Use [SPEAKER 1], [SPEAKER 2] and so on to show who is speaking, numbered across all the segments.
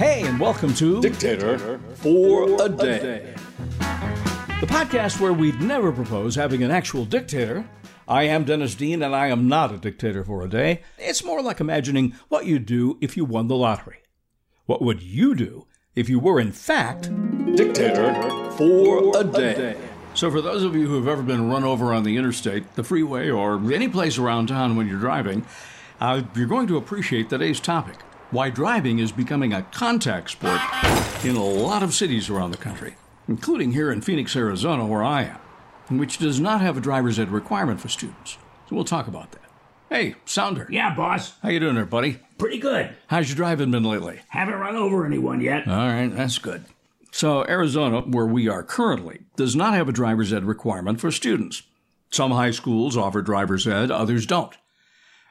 [SPEAKER 1] Hey, and welcome to
[SPEAKER 2] Dictator for a Day.
[SPEAKER 1] the podcast where we'd never propose having an actual dictator. I am Dennis Dean, and I am not a dictator for a day. It's more like imagining what you'd do if you won the lottery. What would you do if you were, in fact,
[SPEAKER 2] Dictator for a Day.
[SPEAKER 1] So, for those of you who have ever been run over on the interstate, the freeway, or any place around town when you're driving, uh, you're going to appreciate today's topic why driving is becoming a contact sport in a lot of cities around the country, including here in Phoenix, Arizona, where I am, which does not have a driver's ed requirement for students. So, we'll talk about that. Hey, Sounder.
[SPEAKER 3] Yeah, boss.
[SPEAKER 1] How you doing there, buddy?
[SPEAKER 3] Pretty good.
[SPEAKER 1] How's your driving been lately?
[SPEAKER 3] Haven't run over anyone yet.
[SPEAKER 1] All right, that's good. So, Arizona, where we are currently, does not have a driver's ed requirement for students. Some high schools offer driver's ed, others don't.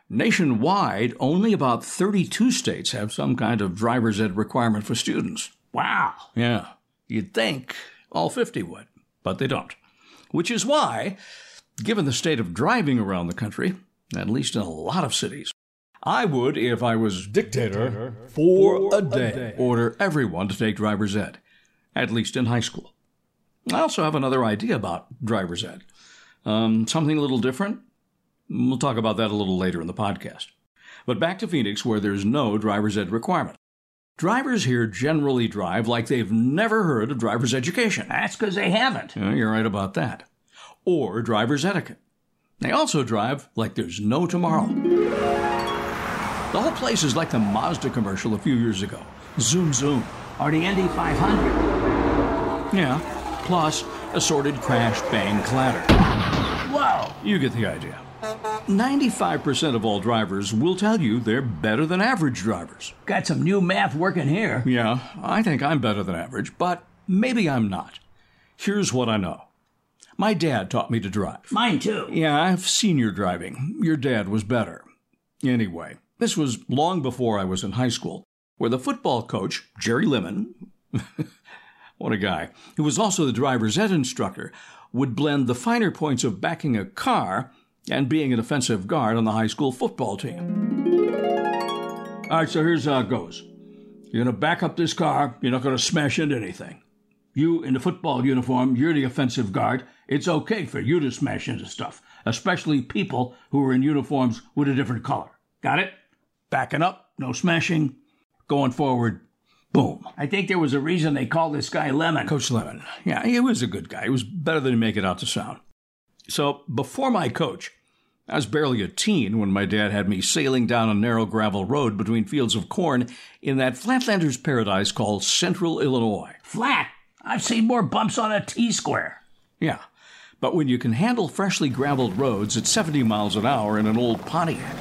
[SPEAKER 1] Nationwide, only about 32 states have some kind of driver's ed requirement for students.
[SPEAKER 3] Wow.
[SPEAKER 1] Yeah, you'd think all 50 would, but they don't. Which is why, given the state of driving around the country, at least in a lot of cities, I would, if I was
[SPEAKER 2] Dictator for a
[SPEAKER 1] day,
[SPEAKER 2] Day.
[SPEAKER 1] order everyone to take driver's ed, at least in high school. I also have another idea about driver's ed. Um, something a little different. We'll talk about that a little later in the podcast. But back to Phoenix, where there's no driver's ed requirement. Drivers here generally drive like they've never heard of driver's education.
[SPEAKER 3] That's because they haven't.
[SPEAKER 1] Yeah, you're right about that. Or driver's etiquette. They also drive like there's no tomorrow. The whole place is like the Mazda commercial a few years ago. Zoom, zoom.
[SPEAKER 3] Or the Indy 500.
[SPEAKER 1] Yeah. Plus, assorted crash, bang, clatter.
[SPEAKER 3] Whoa.
[SPEAKER 1] You get the idea. 95% of all drivers will tell you they're better than average drivers.
[SPEAKER 3] Got some new math working here.
[SPEAKER 1] Yeah, I think I'm better than average, but maybe I'm not. Here's what I know my dad taught me to drive.
[SPEAKER 3] Mine too.
[SPEAKER 1] Yeah, I've seen your driving. Your dad was better. Anyway, this was long before I was in high school, where the football coach, Jerry Lemon, what a guy, who was also the driver's ed instructor, would blend the finer points of backing a car and being an offensive guard on the high school football team. All right, so here's how it goes. You're going to back up this car, you're not going to smash into anything. You in the football uniform, you're the offensive guard. It's okay for you to smash into stuff, especially people who are in uniforms with a different color. Got it? Backing up, no smashing. Going forward, boom.
[SPEAKER 3] I think there was a reason they called this guy Lemon.
[SPEAKER 1] Coach Lemon. Yeah, he was a good guy. He was better than he make it out to sound. So before my coach, I was barely a teen when my dad had me sailing down a narrow gravel road between fields of corn in that flatlander's paradise called Central Illinois.
[SPEAKER 3] Flat. I've seen more bumps on a T square.
[SPEAKER 1] Yeah, but when you can handle freshly graveled roads at 70 miles an hour in an old Pontiac,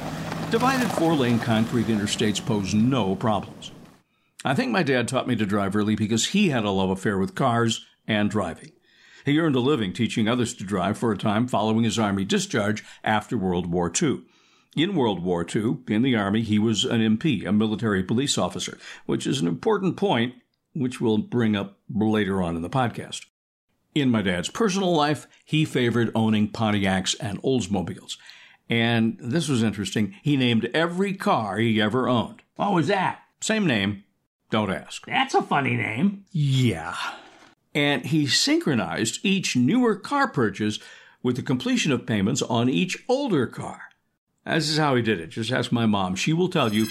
[SPEAKER 1] divided four lane concrete interstates pose no problems. I think my dad taught me to drive early because he had a love affair with cars and driving. He earned a living teaching others to drive for a time following his Army discharge after World War II. In World War II, in the Army, he was an MP, a military police officer, which is an important point, which we'll bring up later on in the podcast. In my dad's personal life, he favored owning Pontiacs and Oldsmobiles. And this was interesting. He named every car he ever owned.
[SPEAKER 3] What was that?
[SPEAKER 1] Same name, don't ask.
[SPEAKER 3] That's a funny name.
[SPEAKER 1] Yeah. And he synchronized each newer car purchase with the completion of payments on each older car. This is how he did it. Just ask my mom. She will tell you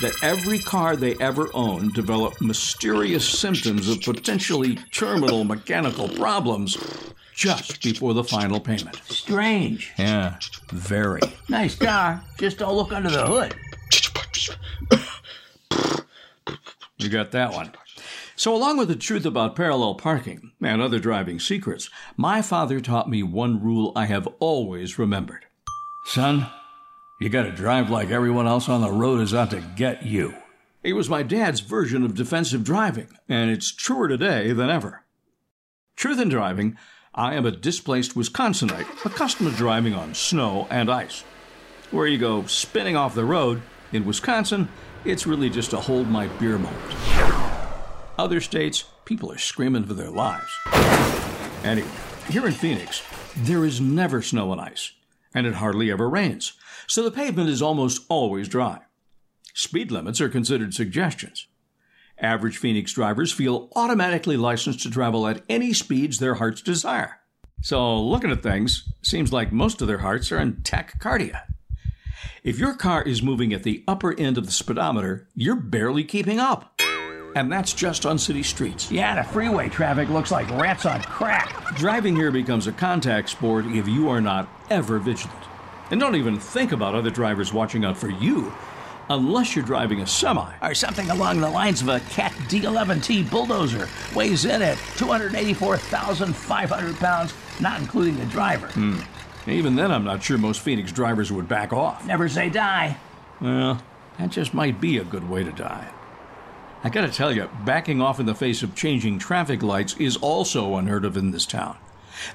[SPEAKER 1] that every car they ever owned developed mysterious symptoms of potentially terminal mechanical problems just before the final payment.
[SPEAKER 3] Strange.
[SPEAKER 1] Yeah, very.
[SPEAKER 3] Nice car. Just don't look under the hood.
[SPEAKER 1] You got that one. So, along with the truth about parallel parking and other driving secrets, my father taught me one rule I have always remembered. Son, you gotta drive like everyone else on the road is out to get you. It was my dad's version of defensive driving, and it's truer today than ever. Truth in driving, I am a displaced Wisconsinite accustomed to driving on snow and ice. Where you go spinning off the road, in Wisconsin, it's really just a hold my beer moment. Other states, people are screaming for their lives. Anyway, here in Phoenix, there is never snow and ice, and it hardly ever rains, so the pavement is almost always dry. Speed limits are considered suggestions. Average Phoenix drivers feel automatically licensed to travel at any speeds their hearts desire. So, looking at things, seems like most of their hearts are in tachycardia. If your car is moving at the upper end of the speedometer, you're barely keeping up. And that's just on city streets.
[SPEAKER 3] Yeah, the freeway traffic looks like rats on crack.
[SPEAKER 1] Driving here becomes a contact sport if you are not ever vigilant. And don't even think about other drivers watching out for you unless you're driving a semi.
[SPEAKER 3] Or something along the lines of a Cat D11T bulldozer. Weighs in at 284,500 pounds, not including the driver. Hmm.
[SPEAKER 1] Even then, I'm not sure most Phoenix drivers would back off.
[SPEAKER 3] Never say die.
[SPEAKER 1] Well, that just might be a good way to die. I gotta tell you, backing off in the face of changing traffic lights is also unheard of in this town.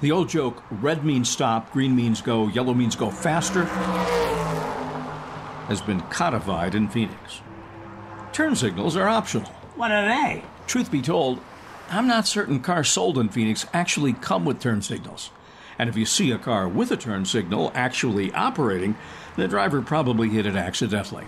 [SPEAKER 1] The old joke, red means stop, green means go, yellow means go faster, has been codified in Phoenix. Turn signals are optional.
[SPEAKER 3] What are they?
[SPEAKER 1] Truth be told, I'm not certain cars sold in Phoenix actually come with turn signals. And if you see a car with a turn signal actually operating, the driver probably hit it accidentally.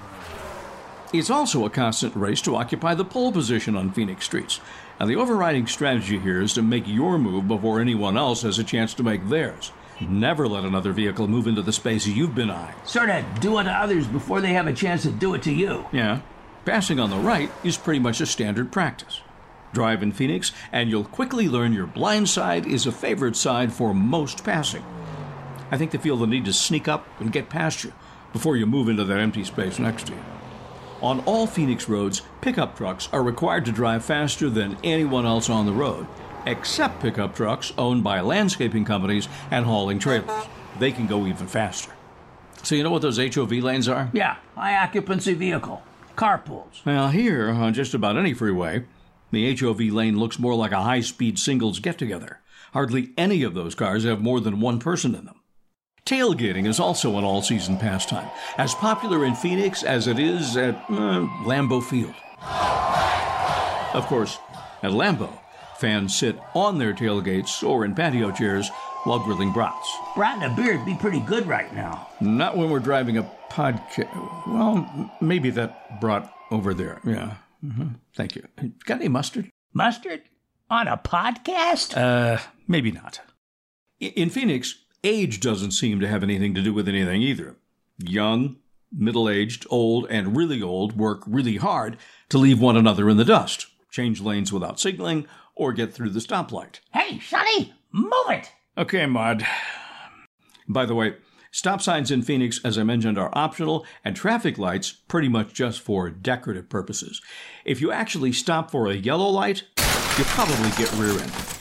[SPEAKER 1] It's also a constant race to occupy the pole position on Phoenix streets. And the overriding strategy here is to make your move before anyone else has a chance to make theirs. Never let another vehicle move into the space you've been eyeing.
[SPEAKER 3] Sort of do it to others before they have a chance to do it to you.
[SPEAKER 1] Yeah. Passing on the right is pretty much a standard practice. Drive in Phoenix, and you'll quickly learn your blind side is a favorite side for most passing. I think they feel the need to sneak up and get past you before you move into that empty space next to you. On all Phoenix roads, pickup trucks are required to drive faster than anyone else on the road, except pickup trucks owned by landscaping companies and hauling trailers. They can go even faster. So, you know what those HOV lanes are?
[SPEAKER 3] Yeah, high occupancy vehicle. Carpools.
[SPEAKER 1] Well, here, on just about any freeway, the HOV lane looks more like a high speed singles get together. Hardly any of those cars have more than one person in them. Tailgating is also an all season pastime, as popular in Phoenix as it is at uh, Lambeau Field. Of course, at Lambeau, fans sit on their tailgates or in patio chairs while grilling brats.
[SPEAKER 3] Brat and a beard be pretty good right now.
[SPEAKER 1] Not when we're driving a podcast. Well, maybe that brought over there. Yeah. Mm-hmm. Thank you. Got any mustard?
[SPEAKER 3] Mustard? On a podcast?
[SPEAKER 1] Uh, maybe not. In Phoenix, age doesn't seem to have anything to do with anything either. Young, middle aged, old, and really old work really hard to leave one another in the dust, change lanes without signaling, or get through the stoplight.
[SPEAKER 3] hey, Sonny, move it!
[SPEAKER 1] Okay, Maud. By the way, stop signs in Phoenix, as I mentioned, are optional, and traffic lights pretty much just for decorative purposes. If you actually stop for a yellow light, you'll probably get rear-ended.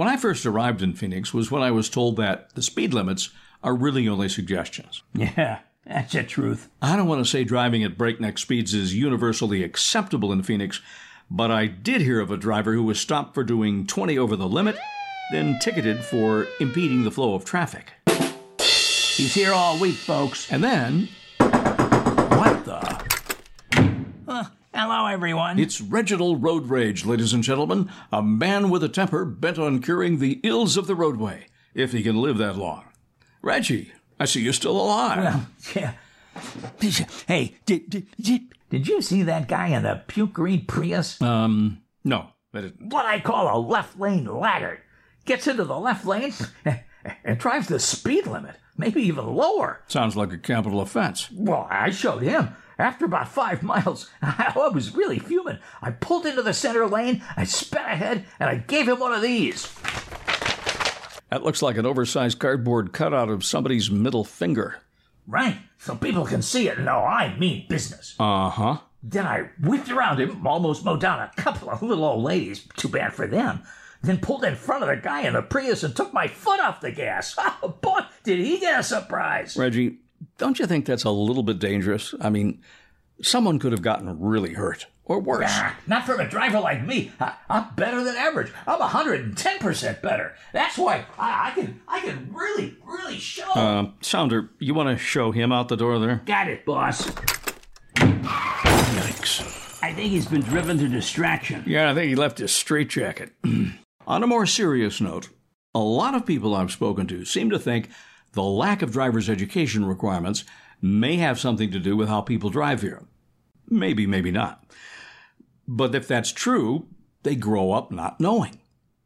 [SPEAKER 1] When I first arrived in Phoenix was when I was told that the speed limits are really only suggestions.
[SPEAKER 3] Yeah, that's the truth.
[SPEAKER 1] I don't want to say driving at breakneck speeds is universally acceptable in Phoenix, but I did hear of a driver who was stopped for doing 20 over the limit, then ticketed for impeding the flow of traffic.
[SPEAKER 3] He's here all week, folks.
[SPEAKER 1] And then, what the?
[SPEAKER 3] Uh, hello, everyone.
[SPEAKER 1] It's Reginald Road Rage, ladies and gentlemen, a man with a temper bent on curing the ills of the roadway, if he can live that long. Reggie, I see you're still alive.
[SPEAKER 3] Well, yeah. Hey, did, did, did, did you see that guy in the puke green Prius?
[SPEAKER 1] um, no, I didn't.
[SPEAKER 3] what I call a left lane laggard. Gets into the left lane and drives the speed limit, maybe even lower.
[SPEAKER 1] Sounds like a capital offense.
[SPEAKER 3] Well, I showed him. After about five miles, I was really fuming. I pulled into the center lane, I sped ahead, and I gave him one of these.
[SPEAKER 1] That looks like an oversized cardboard cutout of somebody's middle finger.
[SPEAKER 3] Right, so people can see it and know I mean business.
[SPEAKER 1] Uh huh.
[SPEAKER 3] Then I whipped around him, almost mowed down a couple of little old ladies. Too bad for them. Then pulled in front of the guy in the Prius and took my foot off the gas. Oh, boy, did he get a surprise.
[SPEAKER 1] Reggie, don't you think that's a little bit dangerous? I mean, someone could have gotten really hurt, or worse.
[SPEAKER 3] Not from a driver like me. I, I'm better than average. I'm 110% better. That's why I, I can I can really, really show.
[SPEAKER 1] Uh, Sounder, you want to show him out the door there?
[SPEAKER 3] Got it, boss.
[SPEAKER 1] Yikes.
[SPEAKER 3] I think he's been driven to distraction.
[SPEAKER 1] Yeah, I think he left his straitjacket. On a more serious note, a lot of people I've spoken to seem to think the lack of driver's education requirements may have something to do with how people drive here. Maybe, maybe not. But if that's true, they grow up not knowing.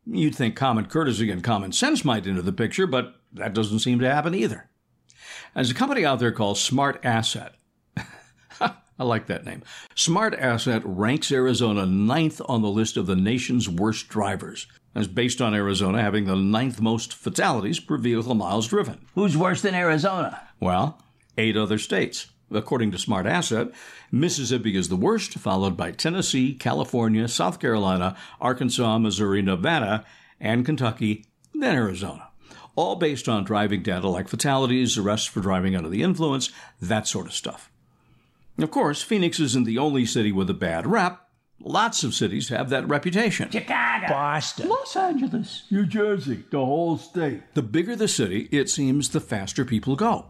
[SPEAKER 1] You'd think common courtesy and common sense might enter the picture, but that doesn't seem to happen either. There's a company out there called Smart Asset. I like that name. Smart Asset ranks Arizona ninth on the list of the nation's worst drivers. That's based on Arizona having the ninth most fatalities per vehicle miles driven.
[SPEAKER 3] Who's worse than Arizona?
[SPEAKER 1] Well, eight other states. According to Smart Asset, Mississippi is the worst, followed by Tennessee, California, South Carolina, Arkansas, Missouri, Nevada, and Kentucky, then Arizona. All based on driving data like fatalities, arrests for driving under the influence, that sort of stuff. Of course, Phoenix isn't the only city with a bad rep. Lots of cities have that reputation.
[SPEAKER 3] Chicago.
[SPEAKER 4] Boston.
[SPEAKER 3] Los Angeles.
[SPEAKER 2] New Jersey, the whole state.
[SPEAKER 1] The bigger the city, it seems the faster people go.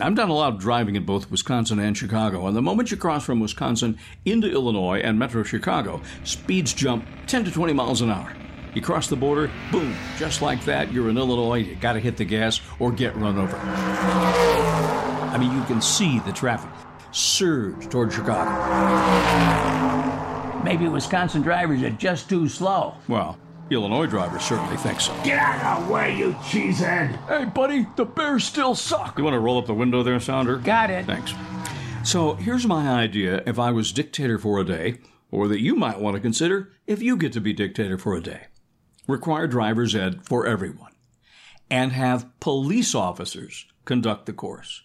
[SPEAKER 1] I've done a lot of driving in both Wisconsin and Chicago, and the moment you cross from Wisconsin into Illinois and Metro Chicago, speeds jump 10 to 20 miles an hour. You cross the border, boom, just like that, you're in Illinois, you gotta hit the gas or get run over. I mean, you can see the traffic surge toward Chicago.
[SPEAKER 3] Maybe Wisconsin drivers are just too slow.
[SPEAKER 1] Well, Illinois drivers certainly think so.
[SPEAKER 3] Get out of the way, you cheesehead.
[SPEAKER 2] Hey, buddy, the Bears still suck.
[SPEAKER 1] You want to roll up the window there, Sounder?
[SPEAKER 3] Got it.
[SPEAKER 1] Thanks. So here's my idea if I was dictator for a day, or that you might want to consider if you get to be dictator for a day. Require driver's ed for everyone. And have police officers conduct the course.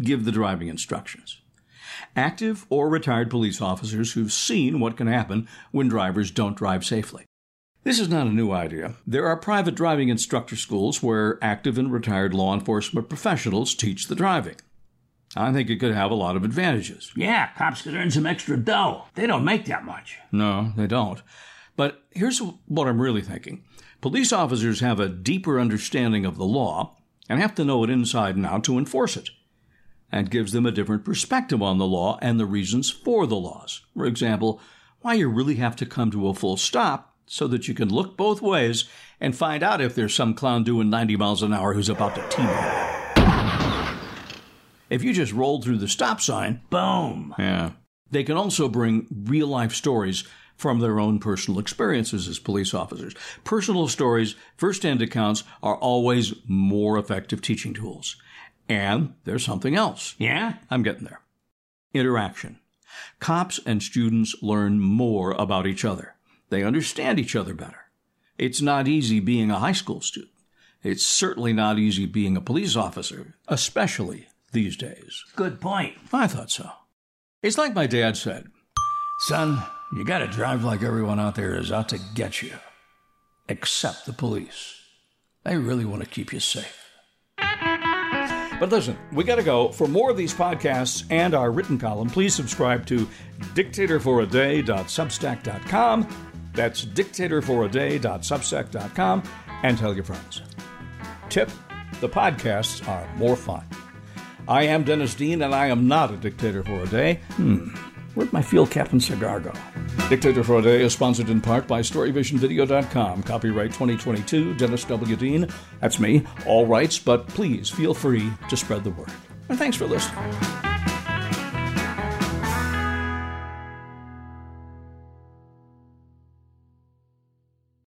[SPEAKER 1] Give the driving instructions. Active or retired police officers who've seen what can happen when drivers don't drive safely. This is not a new idea. There are private driving instructor schools where active and retired law enforcement professionals teach the driving. I think it could have a lot of advantages.
[SPEAKER 3] Yeah, cops could earn some extra dough. They don't make that much.
[SPEAKER 1] No, they don't. But here's what I'm really thinking police officers have a deeper understanding of the law and have to know it inside and out to enforce it. And gives them a different perspective on the law and the reasons for the laws. For example, why you really have to come to a full stop so that you can look both ways and find out if there's some clown doing 90 miles an hour who's about to teabag. If you just rolled through the stop sign,
[SPEAKER 3] Boom.
[SPEAKER 1] yeah. They can also bring real life stories from their own personal experiences as police officers. Personal stories, first hand accounts, are always more effective teaching tools. And there's something else.
[SPEAKER 3] Yeah?
[SPEAKER 1] I'm getting there. Interaction. Cops and students learn more about each other. They understand each other better. It's not easy being a high school student. It's certainly not easy being a police officer, especially these days.
[SPEAKER 3] Good point.
[SPEAKER 1] I thought so. It's like my dad said Son, you gotta drive like everyone out there is out to get you. Except the police. They really want to keep you safe. But listen, we gotta go. For more of these podcasts and our written column, please subscribe to dictatorforaday.substack.com. That's dictatorforaday.substack.com and tell your friends. Tip the podcasts are more fun. I am Dennis Dean, and I am not a dictator for a day. Hmm. Where'd my field captain cigar go? Dictator for a Day is sponsored in part by StoryVisionVideo.com. Copyright 2022, Dennis W. Dean. That's me. All rights, but please feel free to spread the word. And thanks for listening.